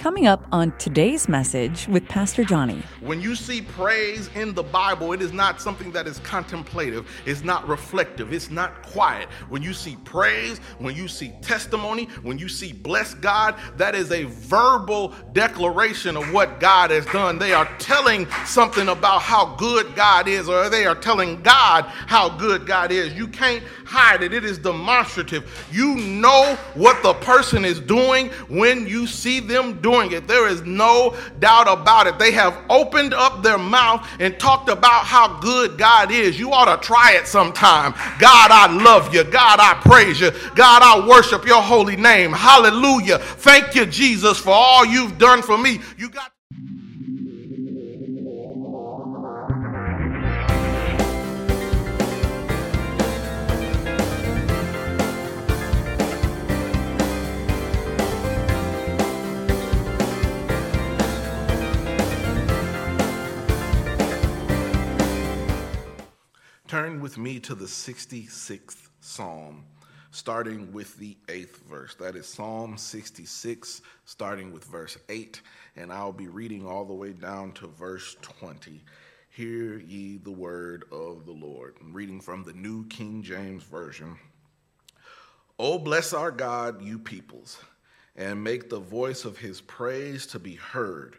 Coming up on today's message with Pastor Johnny. When you see praise in the Bible, it is not something that is contemplative, it's not reflective, it's not quiet. When you see praise, when you see testimony, when you see bless God, that is a verbal declaration of what God has done. They are telling something about how good God is, or they are telling God how good God is. You can't hide it, it is demonstrative. You know what the person is doing when you see them doing doing it. There is no doubt about it. They have opened up their mouth and talked about how good God is. You ought to try it sometime. God, I love you. God, I praise you. God, I worship your holy name. Hallelujah. Thank you, Jesus, for all you've done for me. You got Turn with me to the 66th Psalm, starting with the eighth verse. That is Psalm 66, starting with verse 8, and I'll be reading all the way down to verse 20. Hear ye the word of the Lord. I'm reading from the New King James Version. Oh, bless our God, you peoples, and make the voice of his praise to be heard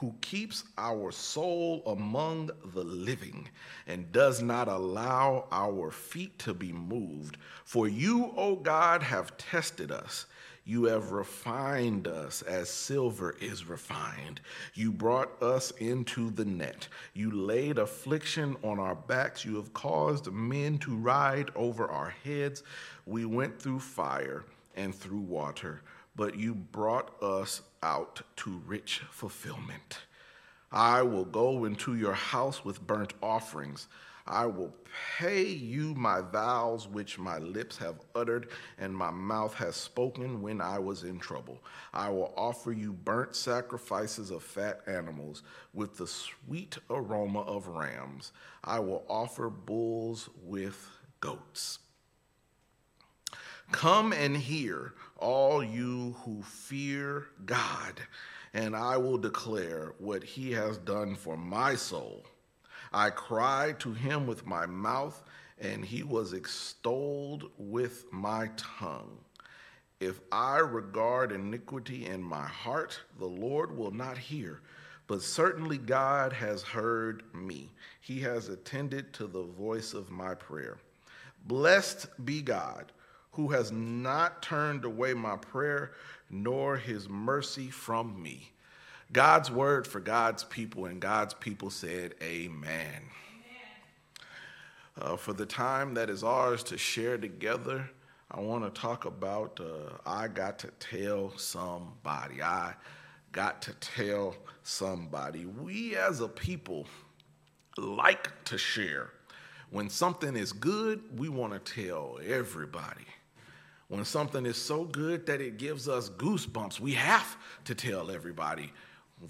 who keeps our soul among the living and does not allow our feet to be moved. For you, O God, have tested us. You have refined us as silver is refined. You brought us into the net. You laid affliction on our backs. You have caused men to ride over our heads. We went through fire and through water but you brought us out to rich fulfillment. I will go into your house with burnt offerings. I will pay you my vows which my lips have uttered and my mouth has spoken when I was in trouble. I will offer you burnt sacrifices of fat animals with the sweet aroma of rams. I will offer bulls with goats. Come and hear, all you who fear God, and I will declare what he has done for my soul. I cried to him with my mouth, and he was extolled with my tongue. If I regard iniquity in my heart, the Lord will not hear. But certainly God has heard me. He has attended to the voice of my prayer. Blessed be God who has not turned away my prayer, nor his mercy from me. God's word for God's people, and God's people said, Amen. Uh, for the time that is ours to share together, I want to talk about uh, I got to tell somebody. I got to tell somebody. We as a people like to share. When something is good, we want to tell everybody when something is so good that it gives us goosebumps, we have to tell everybody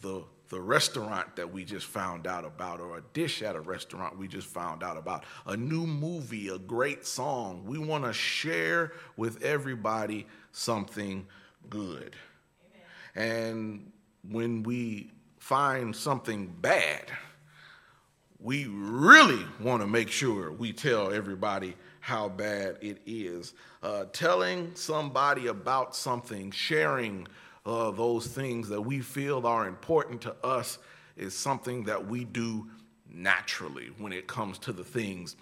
the, the restaurant that we just found out about, or a dish at a restaurant we just found out about, a new movie, a great song. We want to share with everybody something good. Amen. And when we find something bad, we really want to make sure we tell everybody how bad it is. Uh, telling somebody about something, sharing uh, those things that we feel are important to us is something that we do naturally when it comes to the things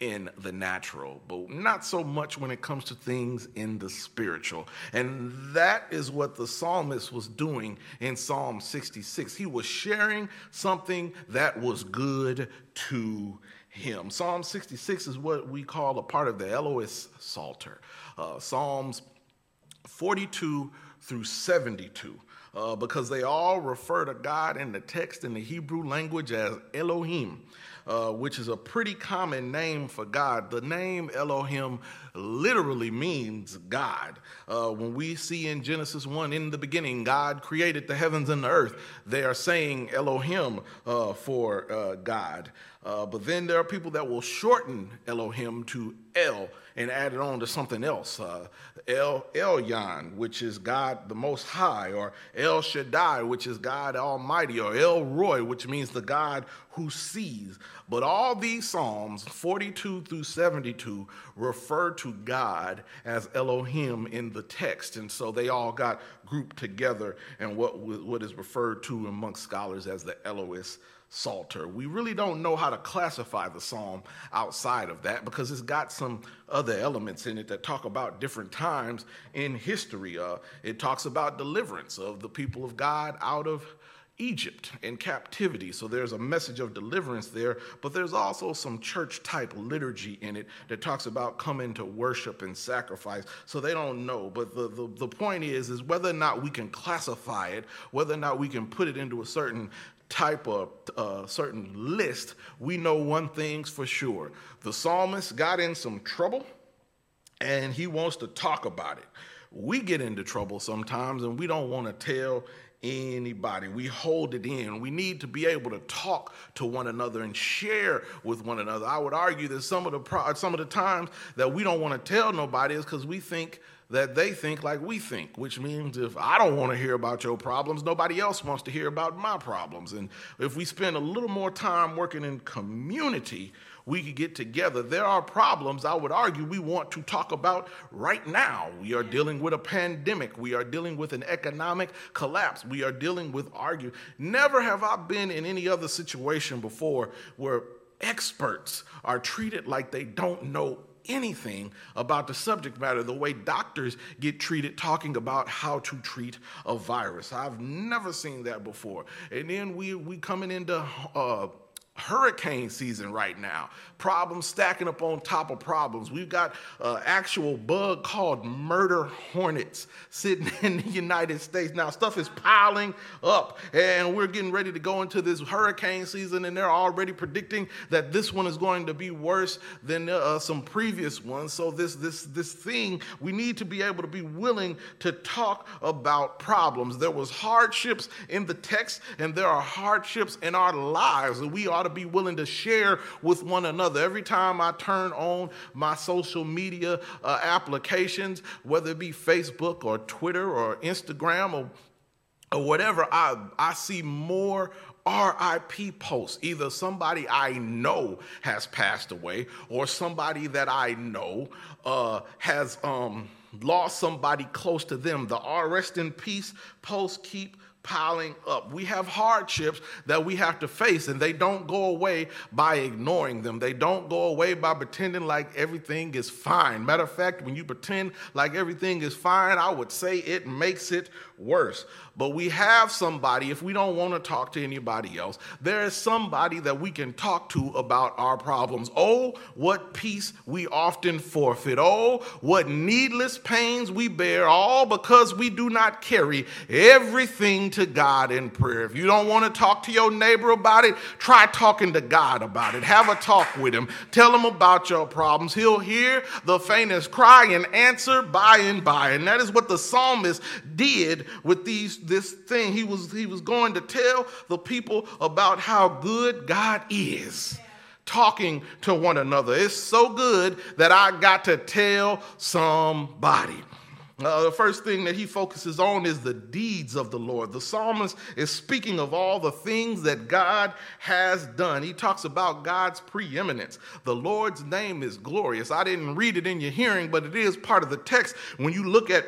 in the natural, but not so much when it comes to things in the spiritual. And that is what the psalmist was doing in Psalm 66. He was sharing something that was good to him. Psalm 66 is what we call a part of the Elohist Psalter. Uh, Psalms 42 through 72. Uh, because they all refer to God in the text in the Hebrew language as Elohim, uh, which is a pretty common name for God. The name Elohim literally means God. Uh, when we see in Genesis 1, in the beginning, God created the heavens and the earth, they are saying Elohim uh, for uh, God. Uh, but then there are people that will shorten Elohim to El and add it on to something else. Uh, El Elyon, which is God the Most High, or El Shaddai, which is God Almighty, or El Roi, which means the God who sees. But all these Psalms, 42 through 72, refer to God as Elohim in the text. And so they all got grouped together and what, what is referred to amongst scholars as the Elohist Psalter. We really don't know how to classify the psalm outside of that because it's got some other elements in it that talk about different times in history. Uh, it talks about deliverance of the people of God out of Egypt in captivity. So there's a message of deliverance there, but there's also some church type liturgy in it that talks about coming to worship and sacrifice. So they don't know. But the, the, the point is, is whether or not we can classify it, whether or not we can put it into a certain type of uh, certain list, we know one thing's for sure. The psalmist got in some trouble and he wants to talk about it. We get into trouble sometimes and we don't want to tell anybody. We hold it in. We need to be able to talk to one another and share with one another. I would argue that some of the pro- some of the times that we don't want to tell nobody is because we think that they think like we think, which means if I don't want to hear about your problems, nobody else wants to hear about my problems. And if we spend a little more time working in community, we could get together. There are problems, I would argue, we want to talk about right now. We are dealing with a pandemic. We are dealing with an economic collapse. We are dealing with argue. Never have I been in any other situation before where experts are treated like they don't know anything about the subject matter the way doctors get treated talking about how to treat a virus. I've never seen that before. And then we we coming into uh, hurricane season right now. Problems stacking up on top of problems. We've got an actual bug called murder hornets sitting in the United States. Now, stuff is piling up, and we're getting ready to go into this hurricane season, and they're already predicting that this one is going to be worse than uh, some previous ones. So, this, this, this thing, we need to be able to be willing to talk about problems. There was hardships in the text, and there are hardships in our lives, and we ought to be willing to share with one another. Every time I turn on my social media uh, applications, whether it be Facebook or Twitter or Instagram or, or whatever, I, I see more RIP posts. Either somebody I know has passed away or somebody that I know uh, has um, lost somebody close to them. The R rest in peace posts keep piling up. We have hardships that we have to face, and they don't go away by ignoring them. They don't go away by pretending like everything is fine. Matter of fact, when you pretend like everything is fine, I would say it makes it worse. But we have somebody, if we don't want to talk to anybody else, there is somebody that we can talk to about our problems. Oh, what peace we often forfeit. Oh, what needless pains we bear, all because we do not carry everything to God in prayer. If you don't want to talk to your neighbor about it, try talking to God about it. Have a talk with him. Tell him about your problems. He'll hear the faintest cry and answer by and by. And that is what the psalmist did with these this thing. He was he was going to tell the people about how good God is talking to one another. It's so good that I got to tell somebody. Uh, the first thing that he focuses on is the deeds of the Lord. The psalmist is speaking of all the things that God has done. He talks about God's preeminence. The Lord's name is glorious. I didn't read it in your hearing, but it is part of the text. When you look at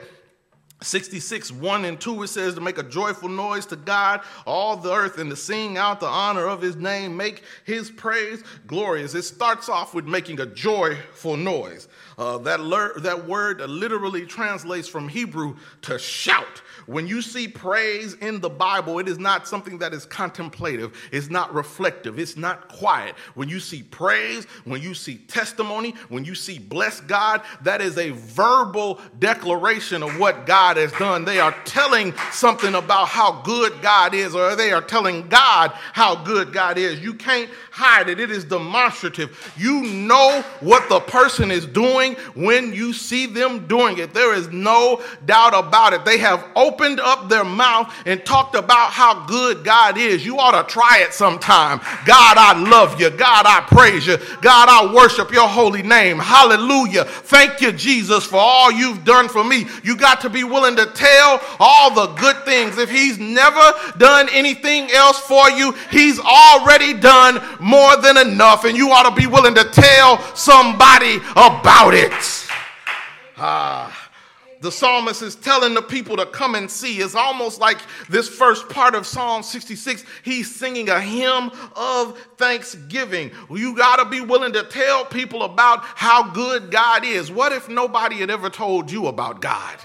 66, 1 and 2, it says to make a joyful noise to God, all the earth, and to sing out the honor of his name, make his praise glorious. It starts off with making a joyful noise. Uh, that, that word literally translates from Hebrew to shout. When you see praise in the Bible, it is not something that is contemplative, it's not reflective, it's not quiet. When you see praise, when you see testimony, when you see bless God, that is a verbal declaration of what God has done. They are telling something about how good God is, or they are telling God how good God is. You can't hide it, it is demonstrative. You know what the person is doing when you see them doing it. There is no doubt about it. They have opened opened up their mouth and talked about how good God is. You ought to try it sometime. God, I love you. God, I praise you. God, I worship your holy name. Hallelujah. Thank you, Jesus, for all you've done for me. You got to be willing willing to tell all the good things. If he's never done anything else for you, he's already done more than enough. And you ought to be willing to tell somebody about it. Ah the psalmist is telling the people to come and see. It's almost like this first part of Psalm 66, he's singing a hymn of thanksgiving. You got to be willing to tell people about how good God is. What if nobody had ever told you about God?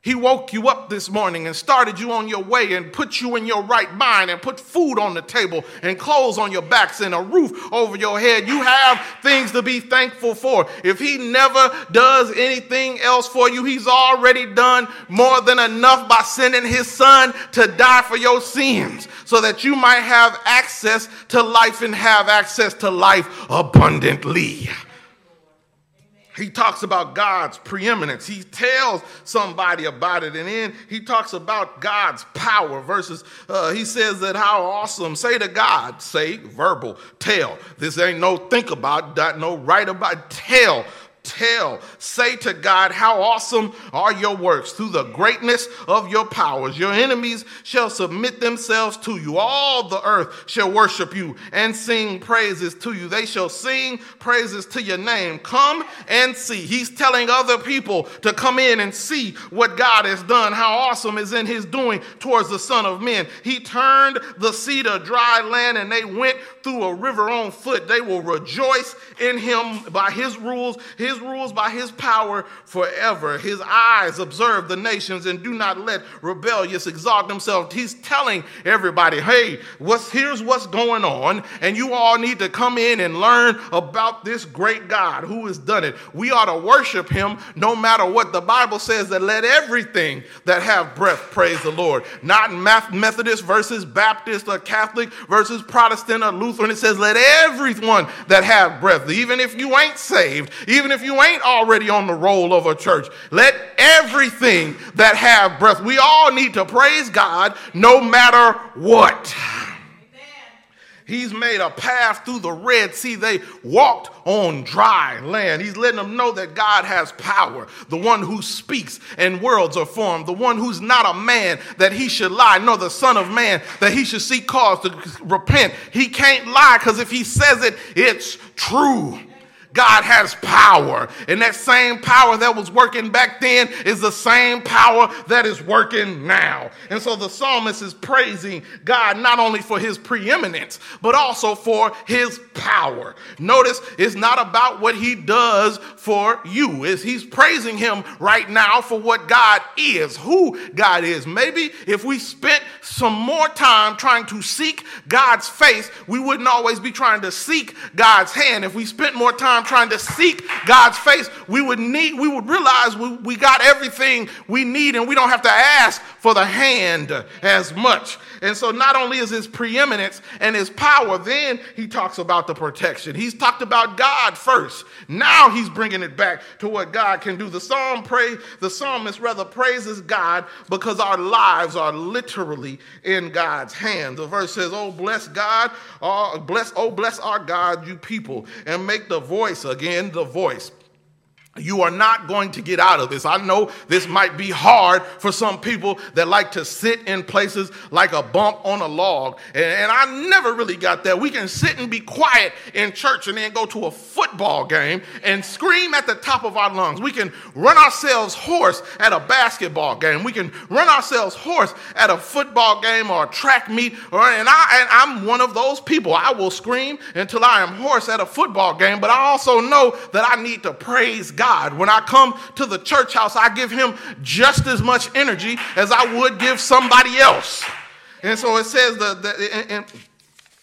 He woke you up this morning and started you on your way and put you in your right mind and put food on the table and clothes on your backs and a roof over your head. You have things to be thankful for. If He never does anything else for you, He's already done more than enough by sending His Son to die for your sins so that you might have access to life and have access to life abundantly. He talks about God's preeminence. He tells somebody about it. And then he talks about God's power versus, uh, he says that how awesome. Say to God, say verbal, tell. This ain't no think about, not no write about, tell tell, say to God, How awesome are your works through the greatness of your powers. Your enemies shall submit themselves to you. All the earth shall worship you and sing praises to you. They shall sing praises to your name. Come and see. He's telling other people to come in and see what God has done, how awesome is in his doing towards the Son of Men. He turned the sea to dry land and they went through a river on foot. They will rejoice in him by his rules. His rules by his power forever. His eyes observe the nations and do not let rebellious exalt themselves. He's telling everybody, hey, what's, here's what's going on, and you all need to come in and learn about this great God who has done it. We ought to worship him no matter what the Bible says that let everything that have breath praise the Lord. Not Methodist versus Baptist or Catholic versus Protestant or Lutheran. It says let everyone that have breath, even if you ain't saved, even if you you ain't already on the roll of a church. Let everything that have breath, we all need to praise God no matter what. He's made a path through the Red Sea. They walked on dry land. He's letting them know that God has power, the one who speaks and worlds are formed, the one who's not a man that he should lie, nor the Son of Man that he should seek cause to repent. He can't lie because if he says it, it's true. God has power. And that same power that was working back then is the same power that is working now. And so the psalmist is praising God not only for his preeminence, but also for his power. Notice it's not about what he does for you. Is he's praising him right now for what God is, who God is. Maybe if we spent some more time trying to seek God's face, we wouldn't always be trying to seek God's hand. If we spent more time trying to seek God's face, we would need, we would realize we, we got everything we need and we don't have to ask for the hand as much. And so not only is his preeminence and his power, then he talks about the protection. He's talked about God first. Now he's bringing it back to what God can do. The psalm pray, the psalmist rather praises God because our lives are literally in God's hand. The verse says, "Oh bless God, oh bless, oh bless our God, you people, and make the voice voice, again, the voice. You are not going to get out of this. I know this might be hard for some people that like to sit in places like a bump on a log. And, I never really got that. We can sit and be quiet in church and then go to a football game and scream at the top of our lungs. We can run ourselves hoarse at a basketball game. We can run ourselves hoarse at a football game or a track meet. Or, and, I, and I'm one of those people. I will scream until I am hoarse at a football game, but I also know that I need to praise God God. When I come to the church house, I give him just as much energy as I would give somebody else. And so it says the, the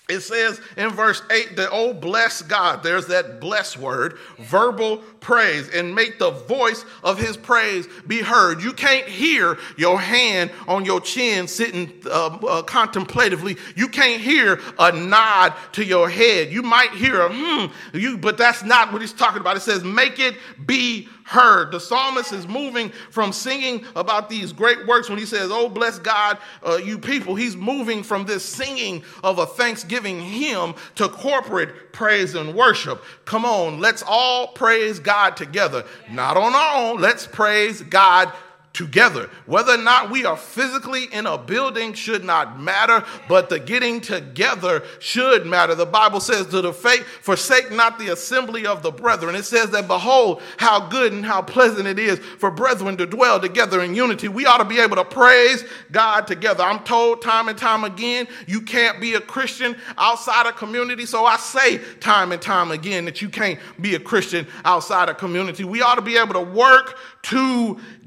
it says in verse 8 the oh, bless God. There's that bless word, verbal praise, and make the voice of his praise be heard. You can't hear your hand on your chin sitting uh, uh, contemplatively. You can't hear a nod to your head. You might hear a hmm, you, but that's not what he's talking about. It says, make it be heard. The psalmist is moving from singing about these great works when he says, Oh, bless God, uh, you people. He's moving from this singing of a thanksgiving hymn to corporate praise and worship. Come on, let's all praise God together. Not on our own, let's praise God together. Whether or not we are physically in a building should not matter, but the getting together should matter. The Bible says to the faith, forsake not the assembly of the brethren. It says that behold how good and how pleasant it is for brethren to dwell together in unity. We ought to be able to praise God together. I'm told time and time again, you can't be a Christian outside a community. So I say time and time again that you can't be a Christian outside a community. We ought to be able to work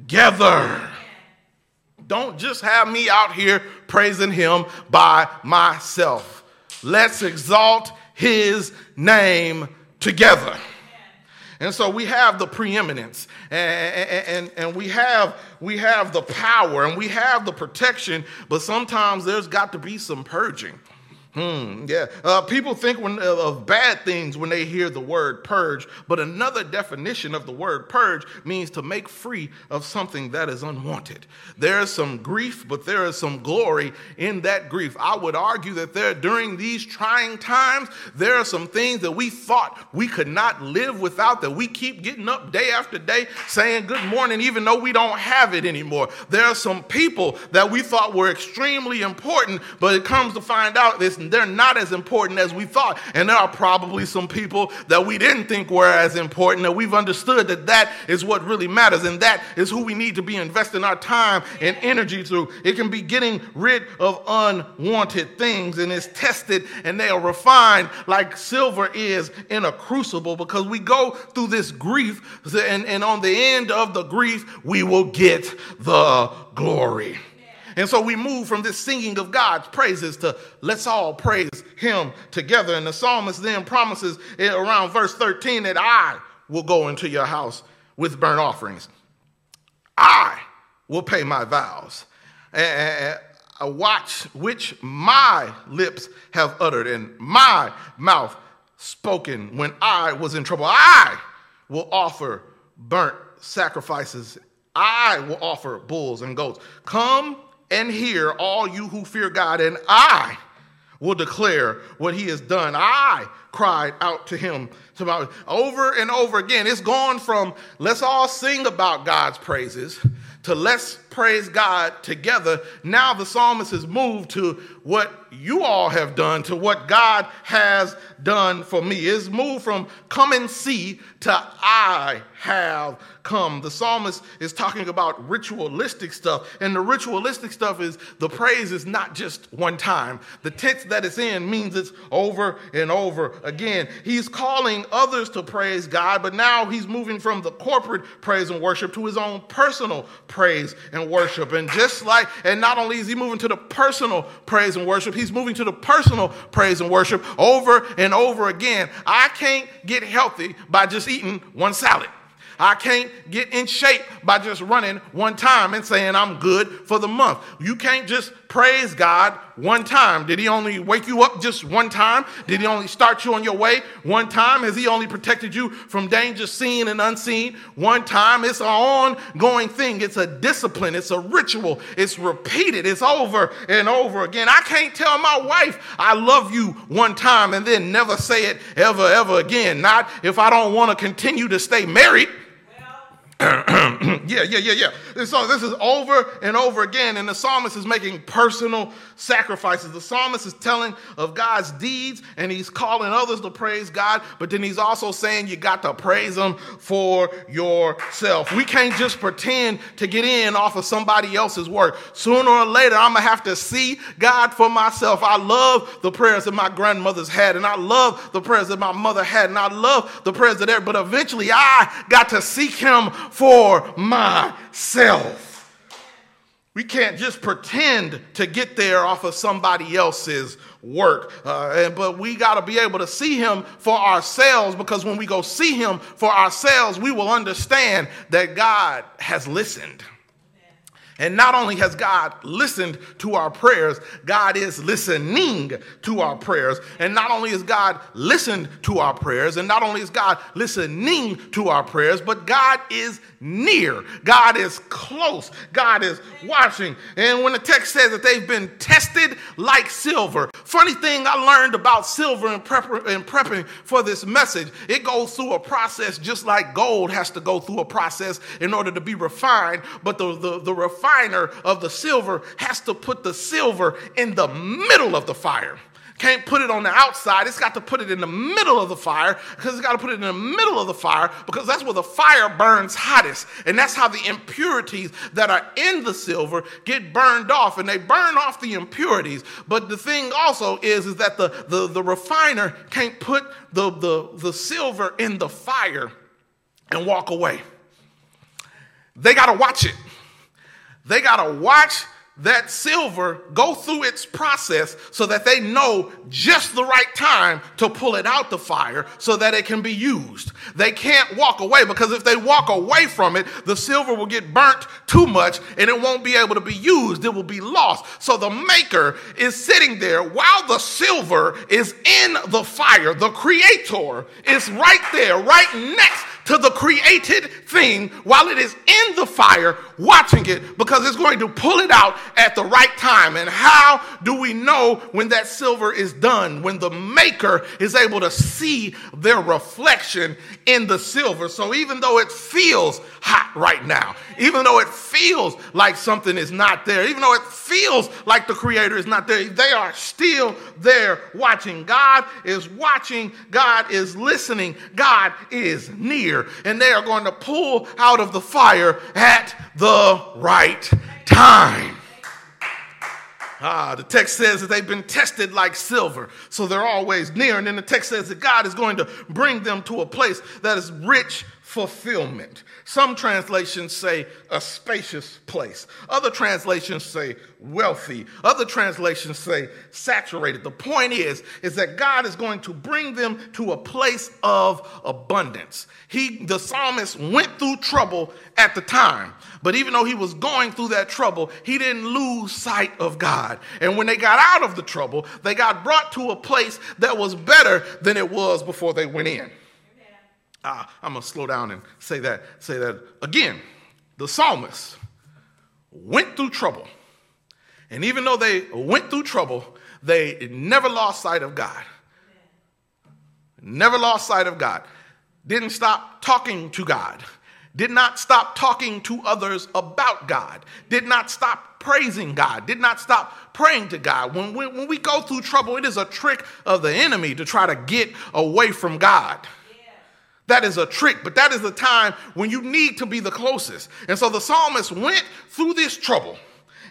together. Don't just have me out here praising him by myself. Let's exalt his name together. And so we have the preeminence and, and, and, we, have, we have the power and we have the protection, but sometimes there's got to be some purging. Hmm, yeah. Uh, people think when, uh, of bad things when they hear the word purge, but another definition of the word purge means to make free of something that is unwanted. There is some grief, but there is some glory in that grief. I would argue that there, during these trying times, there are some things that we thought we could not live without that we keep getting up day after day saying good morning, even though we don't have it anymore. There are some people that we thought were extremely important, but it comes to find out this they're not as important as we thought. And there are probably some people that we didn't think were as important that we've understood that that is what really matters and that is who we need to be investing our time and energy through. It can be getting rid of unwanted things and it's tested and they are refined like silver is in a crucible because we go through this grief and, and on the end of the grief, we will get the glory. And so we move from this singing of God's praises to let's all praise him together. And the psalmist then promises around verse 13 that I will go into your house with burnt offerings. I will pay my vows. And watch which my lips have uttered and my mouth spoken when I was in trouble. I will offer burnt sacrifices. I will offer bulls and goats. Come and hear, all you who fear God, and I will declare what he has done. I cried out to him to over and over again. It's gone from let's all sing about God's praises to let's praise God together. Now the psalmist has moved to what you all have done, to what God has done for me. It's moved from come and see to I have come. The psalmist is talking about ritualistic stuff, and the ritualistic stuff is the praise is not just one time. The tense that it's in means it's over and over again. He's calling others to praise God, but now he's moving from the corporate praise and worship to his own personal praise and worship. And just like, and not only is he moving to the personal praise and worship, he's moving to the personal praise and worship over and over again. I can't get healthy by just eating one salad. I can't get in shape by just running one time and saying I'm good for the month. You can't just praise God one time. Did He only wake you up just one time? Did He only start you on your way one time? Has He only protected you from danger seen and unseen one time? It's an ongoing thing. It's a discipline. It's a ritual. It's repeated. It's over and over again. I can't tell my wife I love you one time and then never say it ever, ever again. Not if I don't want to continue to stay married. yeah, yeah, yeah, yeah. And so this is over and over again, and the psalmist is making personal sacrifices. The psalmist is telling of God's deeds, and he's calling others to praise God, but then he's also saying you got to praise him for yourself. We can't just pretend to get in off of somebody else's work. Sooner or later, I'm gonna have to see God for myself. I love the prayers that my grandmothers had, and I love the prayers that my mother had, and I love the prayers that there, but eventually I got to seek him for myself. We can't just pretend to get there off of somebody else's work. Uh, but we got to be able to see him for ourselves because when we go see him for ourselves, we will understand that God has listened. And not only has God listened to our prayers, God is listening to our prayers. And not only is God listened to our prayers, and not only is God listening to our prayers, but God is near. God is close. God is watching. And when the text says that they've been tested like silver, funny thing I learned about silver in, prep- in prepping for this message, it goes through a process just like gold has to go through a process in order to be refined. But the, the, the refiner of the silver has to put the silver in the middle of the fire. Can't put it on the outside. It's got to put it in the middle of the fire because it's got to put it in the middle of the fire because that's where the fire burns hottest. And that's how the impurities that are in the silver get burned off. And they burn off the impurities. But the thing also is, is that the, the, the refiner can't put the, the, the silver in the fire and walk away. They got to watch it. They got to watch that silver go through its process so that they know just the right time to pull it out the fire so that it can be used. They can't walk away because if they walk away from it, the silver will get burnt too much and it won't be able to be used. It will be lost. So the maker is sitting there while the silver is in the fire. The creator is right there, right next to the created thing while it is in the fire, watching it because it's going to pull it out at the right time. And how do we know when that silver is done? When the maker is able to see their reflection in the silver. So even though it feels hot right now, even though it feels like something is not there, even though it feels like the creator is not there, they are still there watching. God is watching, God is listening, God is near and they are going to pull out of the fire at the right time. Ah, the text says that they've been tested like silver, so they're always near. And then the text says that God is going to bring them to a place that is rich fulfillment. Some translations say a spacious place. Other translations say wealthy. Other translations say saturated. The point is is that God is going to bring them to a place of abundance. He the psalmist went through trouble at the time, but even though he was going through that trouble, he didn't lose sight of God. And when they got out of the trouble, they got brought to a place that was better than it was before they went in. Uh, I'm gonna slow down and say that, say that again. The psalmist went through trouble. And even though they went through trouble, they never lost sight of God. Never lost sight of God. Didn't stop talking to God. Did not stop talking to others about God. Did not stop praising God. Did not stop praying to God. When we, when we go through trouble, it is a trick of the enemy to try to get away from God. That is a trick, but that is the time when you need to be the closest. And so the psalmist went through this trouble.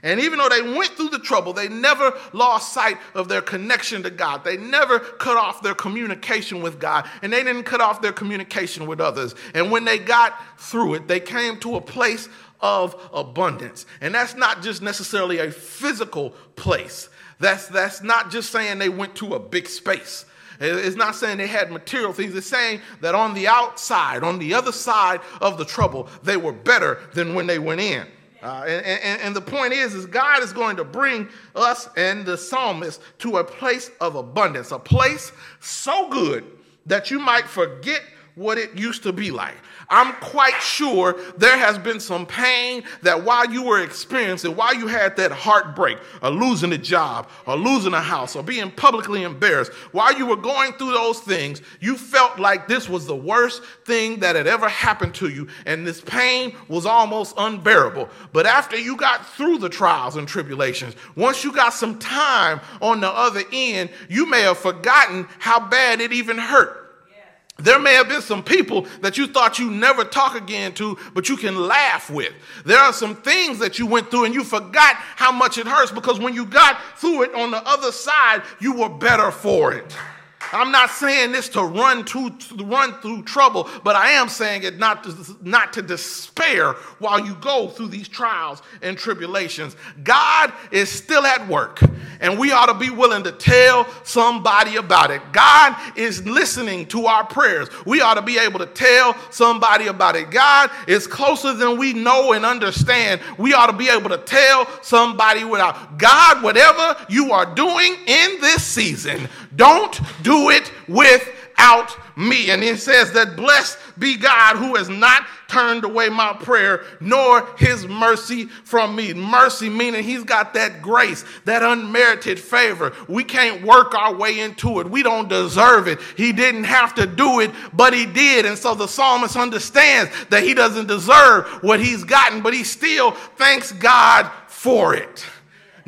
And even though they went through the trouble, they never lost sight of their connection to God. They never cut off their communication with God, and they didn't cut off their communication with others. And when they got through it, they came to a place of abundance. And that's not just necessarily a physical place. That's, that's not just saying they went to a big space. It's not saying they had material things. It's saying that on the outside, on the other side of the trouble, they were better than when they went in. Uh, and, and, and, the point is, is God is going to bring us and the psalmist to a place of abundance, a place so good that you might forget what it used to be like. I'm quite sure there has been some pain that while you were experiencing, while you had that heartbreak, or losing a job, or losing a house, or being publicly embarrassed, while you were going through those things, you felt like this was the worst thing that had ever happened to you, and this pain was almost unbearable. But after you got through the trials and tribulations, once you got some time on the other end, you may have forgotten how bad it even hurt. There may have been some people that you thought you never talk again to, but you can laugh with. There are some things that you went through and you forgot how much it hurts because when you got through it on the other side, you were better for it. I'm not saying this to run to, to run through trouble, but I am saying it not to, not to despair while you go through these trials and tribulations. God is still at work, and we ought to be willing to tell somebody about it. God is listening to our prayers. We ought to be able to tell somebody about it. God is closer than we know and understand. We ought to be able to tell somebody without God, whatever you are doing in this season, don't do it without me. And it says that blessed be God who has not turned away my prayer, nor his mercy from me. Mercy meaning he's got that grace, that unmerited favor. We can't work our way into it. We don't deserve it. He didn't have to do it, but he did. And so the psalmist understands that he doesn't deserve what he's gotten, but he still thanks God for it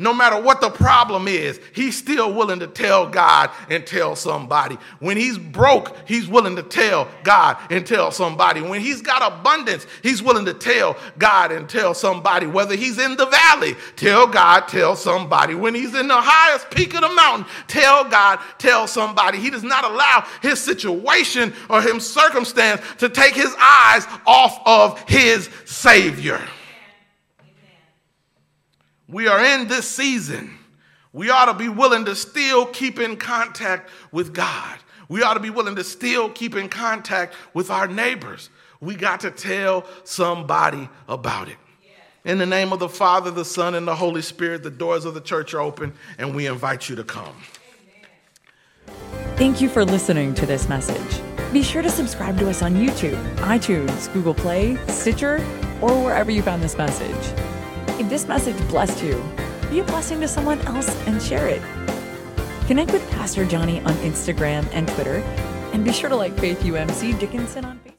no matter what the problem is, he's still willing to tell God and tell somebody. When he's broke, he's willing to tell God and tell somebody. When he's got abundance, he's willing to tell God and tell somebody. Whether he's in the valley, tell God, tell somebody. When he's in the highest peak of the mountain, tell God, tell somebody. He does not allow his situation or his circumstance to take his eyes off of his Savior we are in this season, we ought to be willing to still keep in contact with God. We ought to be willing to still keep in contact with our neighbors. We got to tell somebody about it. In the name of the Father, the Son, and the Holy Spirit, the doors of the church are open, and we invite you to come. Thank you for listening to this message. Be sure to subscribe to us on YouTube, iTunes, Google Play, Stitcher, or wherever you found this message. If this message blessed you, be a blessing to someone else and share it. Connect with Pastor Johnny on Instagram and Twitter, and be sure to like Faith UMC Dickinson on Facebook.